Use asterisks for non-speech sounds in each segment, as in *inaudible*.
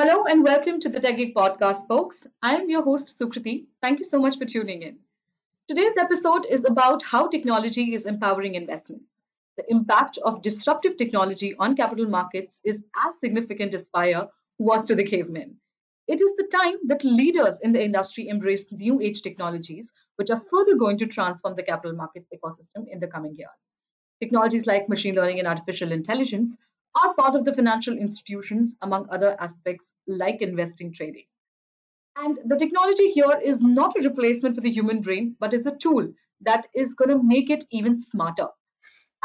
Hello and welcome to the Tech Geek podcast, folks. I am your host, Sukriti. Thank you so much for tuning in. Today's episode is about how technology is empowering investments. The impact of disruptive technology on capital markets is as significant as fire was to the cavemen. It is the time that leaders in the industry embrace new age technologies, which are further going to transform the capital markets ecosystem in the coming years. Technologies like machine learning and artificial intelligence are part of the financial institutions, among other aspects like investing trading. And the technology here is not a replacement for the human brain, but is a tool that is going to make it even smarter.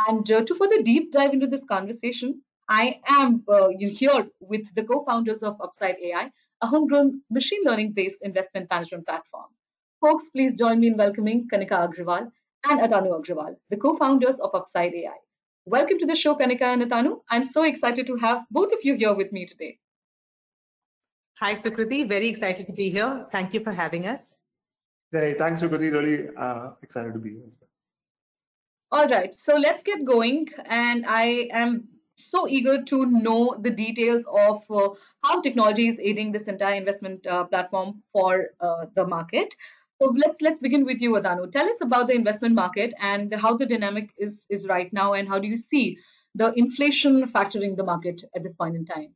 And uh, to further deep dive into this conversation, I am uh, here with the co founders of Upside AI, a homegrown machine learning based investment management platform. Folks, please join me in welcoming Kanika Agrawal and Atanu Agrawal, the co founders of Upside AI. Welcome to the show, Kanika and Atanu. I'm so excited to have both of you here with me today. Hi, Sukriti. Very excited to be here. Thank you for having us. Hey, thanks, Sukriti. Really uh, excited to be here as well. All right, so let's get going. And I am so eager to know the details of uh, how technology is aiding this entire investment uh, platform for uh, the market. So let's let's begin with you, Atanu. Tell us about the investment market and how the dynamic is is right now, and how do you see the inflation factoring the market at this point in time?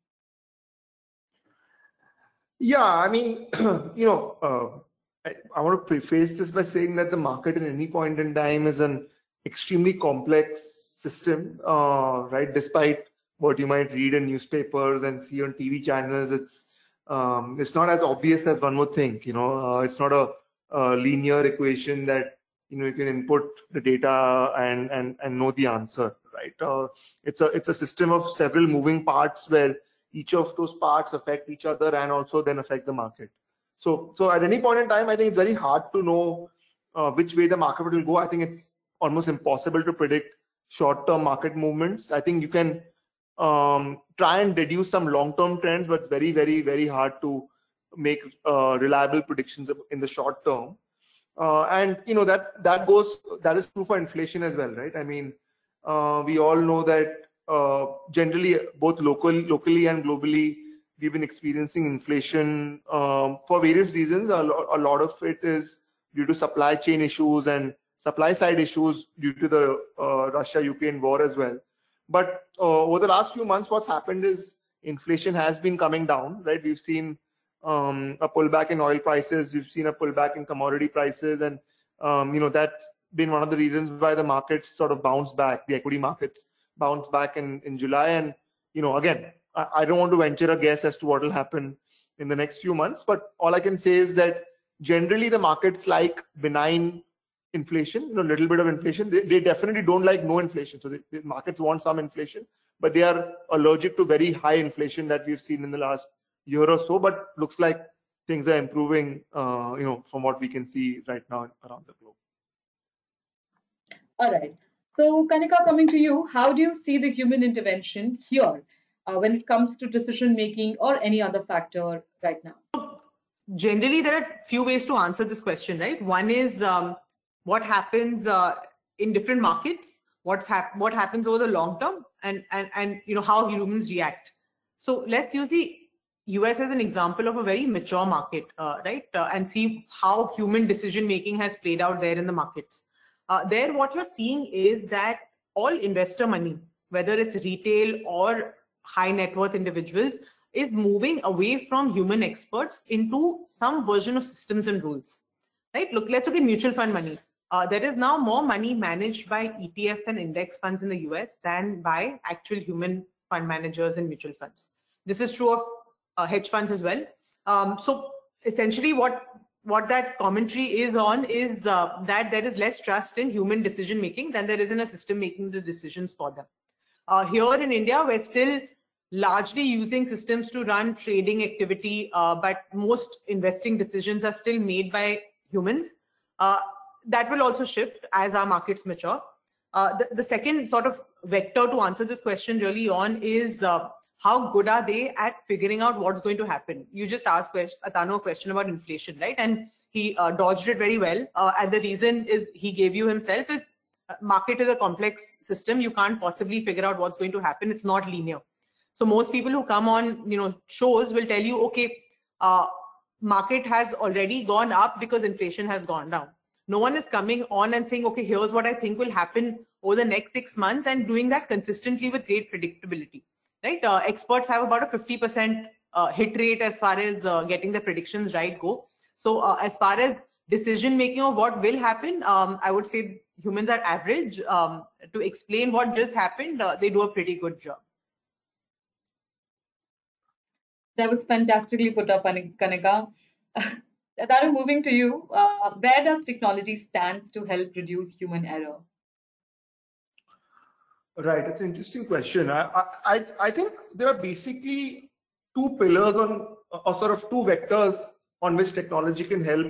Yeah, I mean, *clears throat* you know, uh, I, I, want to preface this by saying that the market at any point in time is an extremely complex system, uh, right? Despite what you might read in newspapers and see on TV channels, it's um, it's not as obvious as one would think. You know, uh, it's not a uh, linear equation that you know you can input the data and and and know the answer right? Uh, it's a it's a system of several moving parts where each of those parts affect each other and also then affect the market. So so at any point in time i think it's very hard to know uh, which way the market will go. I think it's almost impossible to predict short term market movements. I think you can um, try and deduce some long term trends but it's very very very hard to make uh, reliable predictions in the short term. Uh, and you know that that goes that is true for inflation as well, right? I mean, uh, we all know that uh, generally both local locally and globally we've been experiencing inflation um, for various reasons. A, lo- a lot of it is due to supply chain issues and supply side issues due to the uh, Russia-Ukraine war as well. But uh, over the last few months, what's happened is inflation has been coming down, right? We've seen um, a pullback in oil prices. We've seen a pullback in commodity prices, and um, you know that's been one of the reasons why the markets sort of bounced back. The equity markets bounced back in in July, and you know again, I, I don't want to venture a guess as to what will happen in the next few months, but all I can say is that generally the markets like benign inflation, you know, a little bit of inflation. They, they definitely don't like no inflation. So the, the markets want some inflation, but they are allergic to very high inflation that we've seen in the last year or so, but looks like things are improving, uh, you know, from what we can see right now around the globe. All right. So, Kanika, coming to you, how do you see the human intervention here uh, when it comes to decision making or any other factor right now? Generally, there are few ways to answer this question, right? One is um, what happens uh, in different markets, what's hap- what happens over the long term, and and and you know how humans react. So let's use the US as an example of a very mature market, uh, right? Uh, and see how human decision making has played out there in the markets. Uh, there, what you're seeing is that all investor money, whether it's retail or high net worth individuals, is moving away from human experts into some version of systems and rules, right? Look, let's look at mutual fund money. Uh, there is now more money managed by ETFs and index funds in the US than by actual human fund managers and mutual funds. This is true of hedge funds as well. Um, so essentially, what what that commentary is on is uh, that there is less trust in human decision making than there is in a system making the decisions for them. Uh, here in India, we're still largely using systems to run trading activity, uh, but most investing decisions are still made by humans. Uh, that will also shift as our markets mature. Uh, the, the, second sort of vector to answer this question really on is uh, how good are they at figuring out what's going to happen? You just asked Atanu a question about inflation, right? And he uh, dodged it very well. Uh, and the reason is he gave you himself is uh, market is a complex system. You can't possibly figure out what's going to happen. It's not linear. So most people who come on, you know, shows will tell you, okay, uh, market has already gone up because inflation has gone down. No one is coming on and saying, okay, here's what I think will happen over the next six months and doing that consistently with great predictability, right? Uh, experts have about a 50% uh, hit rate as far as uh, getting the predictions right go. So uh, as far as decision making of what will happen, um, I would say humans are average. Um, to explain what just happened, uh, they do a pretty good job. That was fantastically put up, Kanika. *laughs* That moving to you, uh, where does technology stands to help reduce human error? Right, it's an interesting question. I, I, I think there are basically two pillars on, or sort of two vectors on which technology can help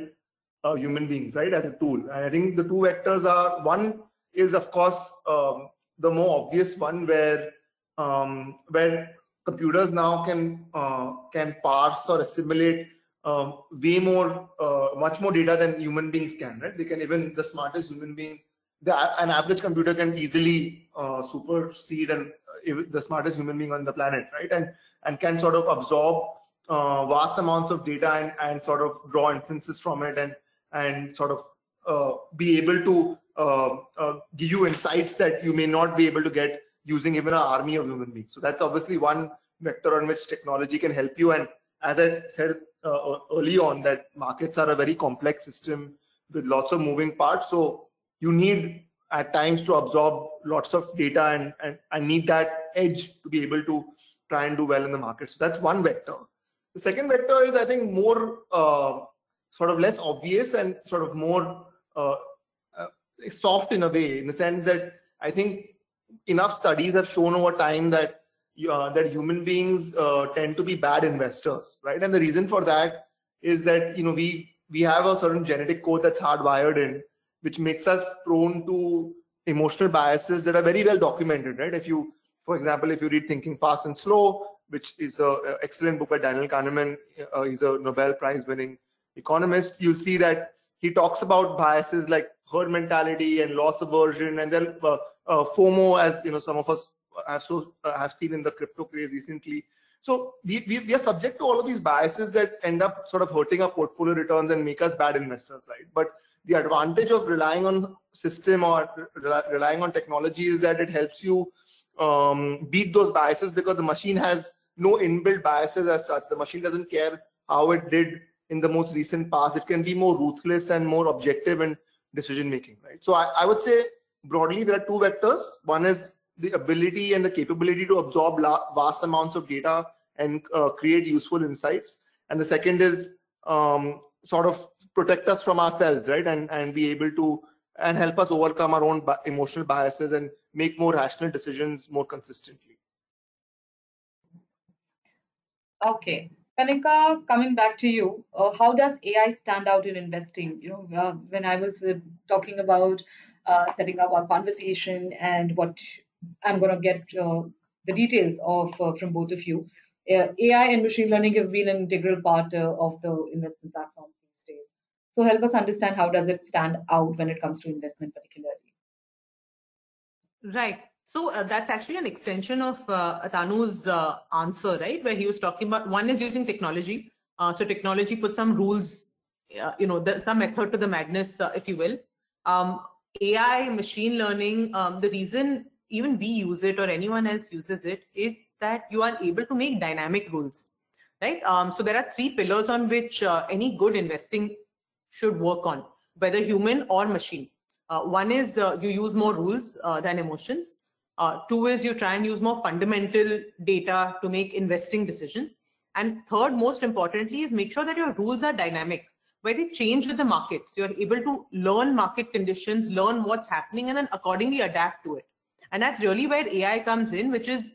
uh, human beings, right, as a tool. And I think the two vectors are one is, of course, um, the more obvious one where um, where computers now can uh, can parse or assimilate um, way more, uh, much more data than human beings can, right? They can even the smartest human being, the, an average computer can easily uh, supersede and uh, the smartest human being on the planet, right? And and can sort of absorb uh, vast amounts of data and, and sort of draw inferences from it and and sort of uh, be able to uh, uh, give you insights that you may not be able to get using even an army of human beings. So that's obviously one vector on which technology can help you. And as I said early on, that markets are a very complex system with lots of moving parts. So you need at times to absorb lots of data and, and, and need that edge to be able to try and do well in the market. So that's one vector. The second vector is, I think, more uh, sort of less obvious and sort of more uh, uh, soft in a way, in the sense that I think enough studies have shown over time that uh, that human beings uh, tend to be bad investors, right? And the reason for that is that you know we we have a certain genetic code that's hardwired in, which makes us prone to emotional biases that are very well documented, right? If you, for example, if you read Thinking Fast and Slow, which is an excellent book by Daniel Kahneman, uh, he's a Nobel Prize winning economist, you'll see that he talks about biases like herd mentality and loss aversion, and then uh, uh, FOMO, as you know, some of us have so uh, have seen in the crypto craze recently. So we, we, we are subject to all of these biases that end up sort of hurting our portfolio returns and make us bad investors, right? But the advantage of relying on system or relying on technology is that it helps you um, beat those biases because the machine has no inbuilt biases as such. The machine doesn't care how it did in the most recent past. It can be more ruthless and more objective in decision making, right? So I, I would say broadly there are two vectors. One is the ability and the capability to absorb vast amounts of data and uh, create useful insights. And the second is um, sort of protect us from ourselves, right? And and be able to and help us overcome our own emotional biases and make more rational decisions more consistently. Okay. Kanika, coming back to you, uh, how does AI stand out in investing? You know, uh, when I was uh, talking about uh, setting up our conversation and what I'm going to get uh, the details of uh, from both of you. AI and machine learning have been an integral part of the investment days. So help us understand how does it stand out when it comes to investment, particularly. Right. So uh, that's actually an extension of uh, uh, answer, right? Where he was talking about one is using technology. Uh, so technology puts some rules, uh, you know, the, some method to the madness, uh, if you will. Um, AI, machine learning, um, the reason even we use it or anyone else uses it is that you are able to make dynamic rules, right? Um, so there are three pillars on which any good investing should work on, whether human or machine. one is you use more rules than emotions. Uh, two is you try and use more fundamental data to make investing decisions. And third, most importantly, is make sure that your rules are dynamic, where they change with the markets. You're able to learn market conditions, learn what's happening, and then accordingly adapt to it. And that's really where AI comes in, which is,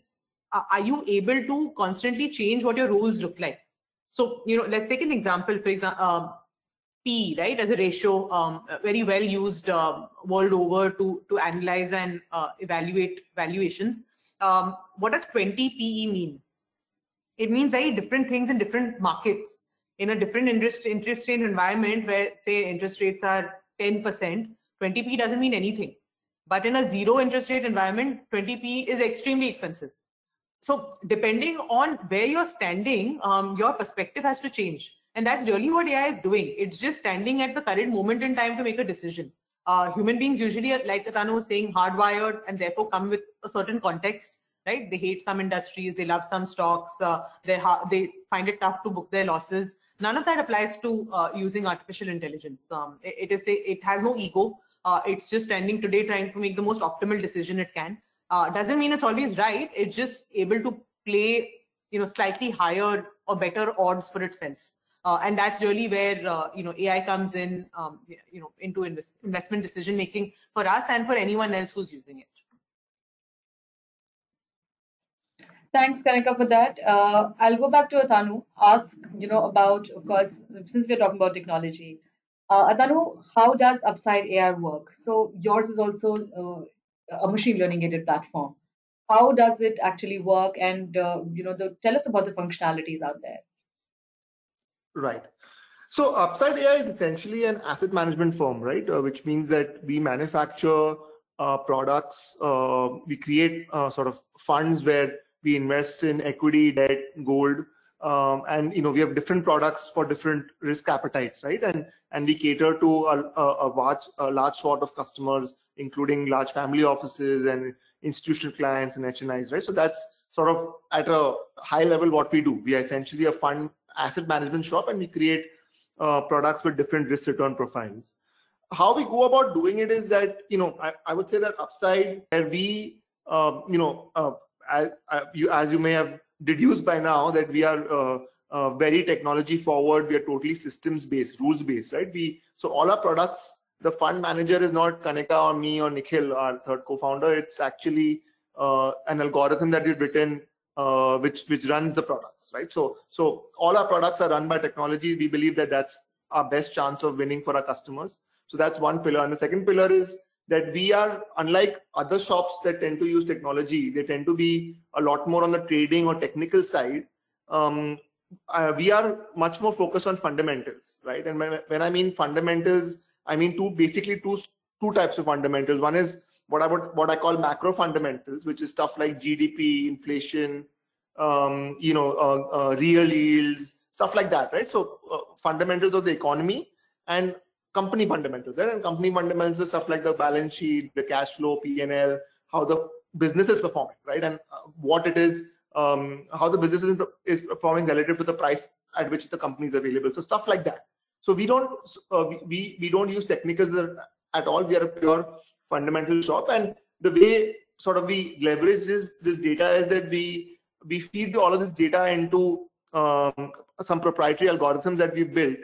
uh, are you able to constantly change what your rules look like? So, you know, let's take an example. For example, um, P, right, as a ratio, um, very well used uh, world over to, to analyze and uh, evaluate valuations. Um, what does 20 PE mean? It means very different things in different markets. In a different interest, interest rate environment where, say, interest rates are 10%, 20p doesn't mean anything. But in a zero interest rate environment, 20p is extremely expensive. so depending on where you're standing, um, your perspective has to change. And that's really what AI is doing. It's just standing at the current moment in time to make a decision. Uh, human beings usually, like Atanu was saying, hardwired and therefore come with a certain context, right? They hate some industries, they love some stocks, uh, they they find it tough to book their losses. None of that applies to uh, using artificial intelligence. Um, it, it is a, it has no ego. Uh, it's just standing today trying to make the most optimal decision it can. Uh, doesn't mean it's always right. It's just able to play, you know, slightly higher or better odds for itself. Uh, and that's really where uh, you know AI comes in, um, you know, into invest investment decision making for us and for anyone else who's using it. Thanks, Kanika, for that. Uh, I'll go back to Atanu. Ask you know about, of course, since we're talking about technology. Uh, Atanu, how does Upside AI work? So yours is also uh, a machine learning aided platform. How does it actually work? And uh, you know, the, tell us about the functionalities out there. Right. So Upside AI is essentially an asset management firm, right? Uh, which means that we manufacture uh, products, uh, we create uh, sort of funds where we invest in equity, debt, gold, um, and you know we have different products for different risk appetites, right? And and we cater to a, a, a large a large sort of customers including large family offices and institutional clients and HNIs, right? So that's sort of at a high level what we do. We are essentially a fund asset management shop and we create uh, products with different risk return profiles. How we go about doing it is that, you know, I, I would say that upside where we, uh, you know, uh, as, uh, you, as you may have deduced by now that we are uh, uh, very technology forward, we are totally systems based, rules based, right? We So all our products the fund manager is not Kanika or me or Nikhil, our third co-founder. It's actually an algorithm that we've written which which runs the products, right? So so all our products are run by technology. We believe that that's our best chance of winning for our customers. So that's one pillar. And the second pillar is that we are unlike other shops that tend to use technology. They tend to be a lot more on the trading or technical side. Um, uh, we are much more focused on fundamentals, right? And when, I mean fundamentals, I mean two basically two two types of fundamentals. One is what I would what I call macro fundamentals, which is stuff like GDP, inflation, um, you know, uh, uh, real yields, stuff like that, right? So uh, fundamentals of the economy and company fundamentals, right? And company fundamentals stuff like the balance sheet, the cash flow, P&L, how the business is performing, right? And uh, what it is, um, how the business is, is performing relative to the price at which the company is available. So stuff like that. So we don't uh, we, we don't use technicals at all. We are a pure fundamental shop, and the way sort of we leverage this this data is that we we feed all of this data into um, some proprietary algorithms that we've built,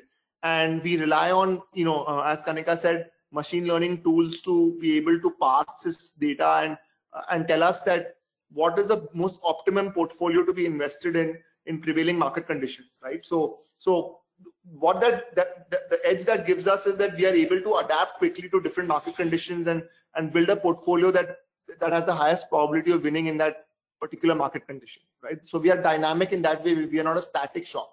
and we rely on you know uh, as Kanika said, machine learning tools to be able to pass this data and uh, and tell us that what is the most optimum portfolio to be invested in in prevailing market conditions, right? So so what that, that, that, the edge that gives us is that we are able to adapt quickly to different market conditions and and build a portfolio that that has the highest probability of winning in that particular market condition right so we are dynamic in that way we are not a static shop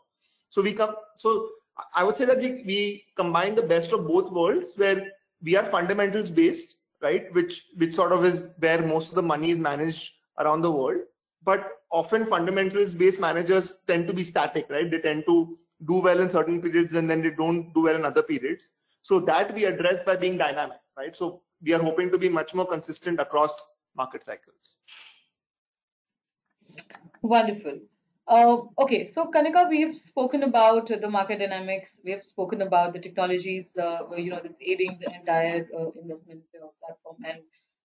so we come so i would say that we, we combine the best of both worlds where we are fundamentals based right which which sort of is where most of the money is managed around the world but often fundamentals based managers tend to be static right they tend to do well in certain periods and then they don't do well in other periods. So that we address by being dynamic, right? So we are hoping to be much more consistent across market cycles. Wonderful. Uh, okay, so Kanika, we have spoken about the market dynamics. We have spoken about the technologies, uh, you know, that's aiding the entire uh, investment uh, platform and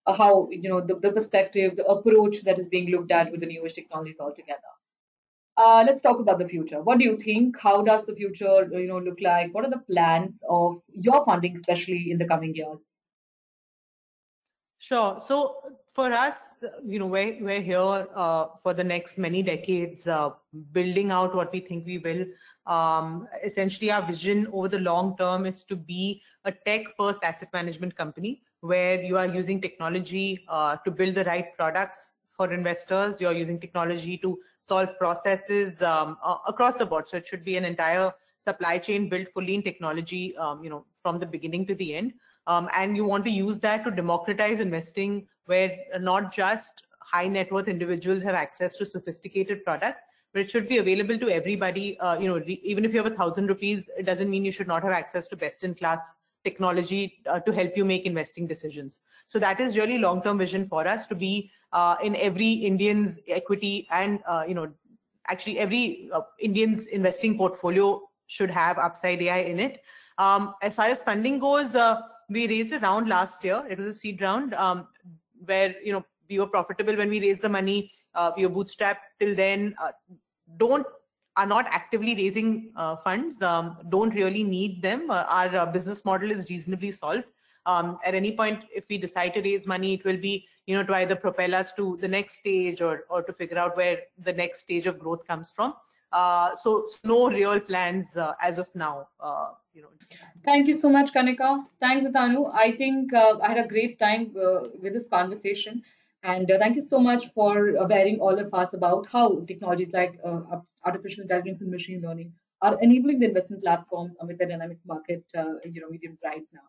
uh, how, you know, the, the perspective, the approach that is being looked at with the newest technologies altogether. Uh, let's talk about the future. What do you think? How does the future, you know, look like? What are the plans of your funding, especially in the coming years? Sure. So for us, you know, we're, we're here uh, for the next many decades, uh, building out what we think we will. Um, essentially, our vision over the long term is to be a tech-first asset management company where you are using technology uh, to build the right products for investors. You're using technology to solve processes um, across the board. So it should be an entire supply chain built fully in technology, um, you know, from the beginning to the end. Um, and you want to use that to democratize investing, where not just high net worth individuals have access to sophisticated products but it should be available to everybody uh, you know even if you have a thousand rupees it doesn't mean you should not have access to best in class technology uh, to help you make investing decisions. So that is really long term vision for us to be uh, in every indian's equity and uh, you know actually every uh, indian's investing portfolio should have upside ai in it. Um, as far as funding goes uh, we raised a round last year. It was a seed round. Um, where you know we were profitable when we raised the money uh, we were bootstrapped till then uh, don't are not actively raising uh, funds um, don't really need them. Uh, our uh, business model is reasonably solved. Um, at any point if we decide to raise money it will be you know to either propel us to the next stage or or to figure out where the next stage of growth comes from uh, so no real plans as of now you know thank you so much kanika thanks Atanu. i think uh, i had a great time uh, with this conversation and uh, thank you so much for bearing all of us about how technologies like uh, artificial intelligence and machine learning are enabling the investment platforms amid the dynamic market uh, you know mediums right now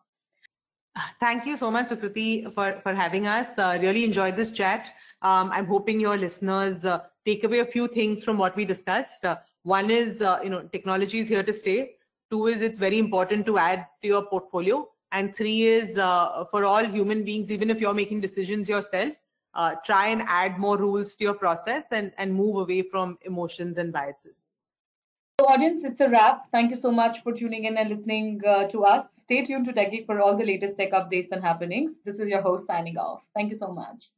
Thank you so much, Sukriti, for, for having us. Uh, really enjoyed this chat. Um, I'm hoping your listeners uh, take away a few things from what we discussed. Uh, one is, you know, technology is here to stay. Two is it's very important to add to your portfolio. And three is uh, for all human beings, even if you're making decisions yourself, uh, try and add more rules to your process and, and move away from emotions and biases. So, audience, it's a wrap. Thank you so much for tuning in and listening uh, to us. Stay tuned to TechGeek for all the latest tech updates and happenings. This is your host signing off. Thank you so much.